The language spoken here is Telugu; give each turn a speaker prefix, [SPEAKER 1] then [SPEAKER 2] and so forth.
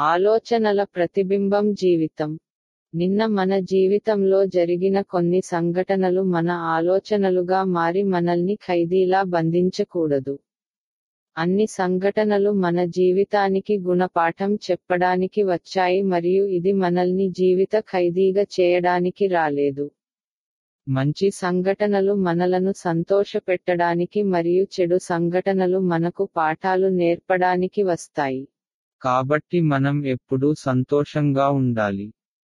[SPEAKER 1] ఆలోచనల ప్రతిబింబం జీవితం. నిన్న మన జీవితంలో జరిగిన కొన్ని సంఘటనలు మన ఆలోచనలుగా మారి మనల్ని ఖైదీలా బంధించకూడదు. అన్ని సంఘటనలు మన జీవితానికి గుణపాఠం చెప్పడానికి వచ్చాయి మరియు ఇది మనల్ని జీవిత ఖైదీగా చేయడానికి రాలేదు. మంచి సంఘటనలు మనలను సంతోషపెట్టడానికి మరియు చెడు సంఘటనలు మనకు పాఠాలు నేర్పడానికి వస్తాయి.
[SPEAKER 2] కాబట్టి మనం ఎప్పుడూ సంతోషంగా ఉండాలి.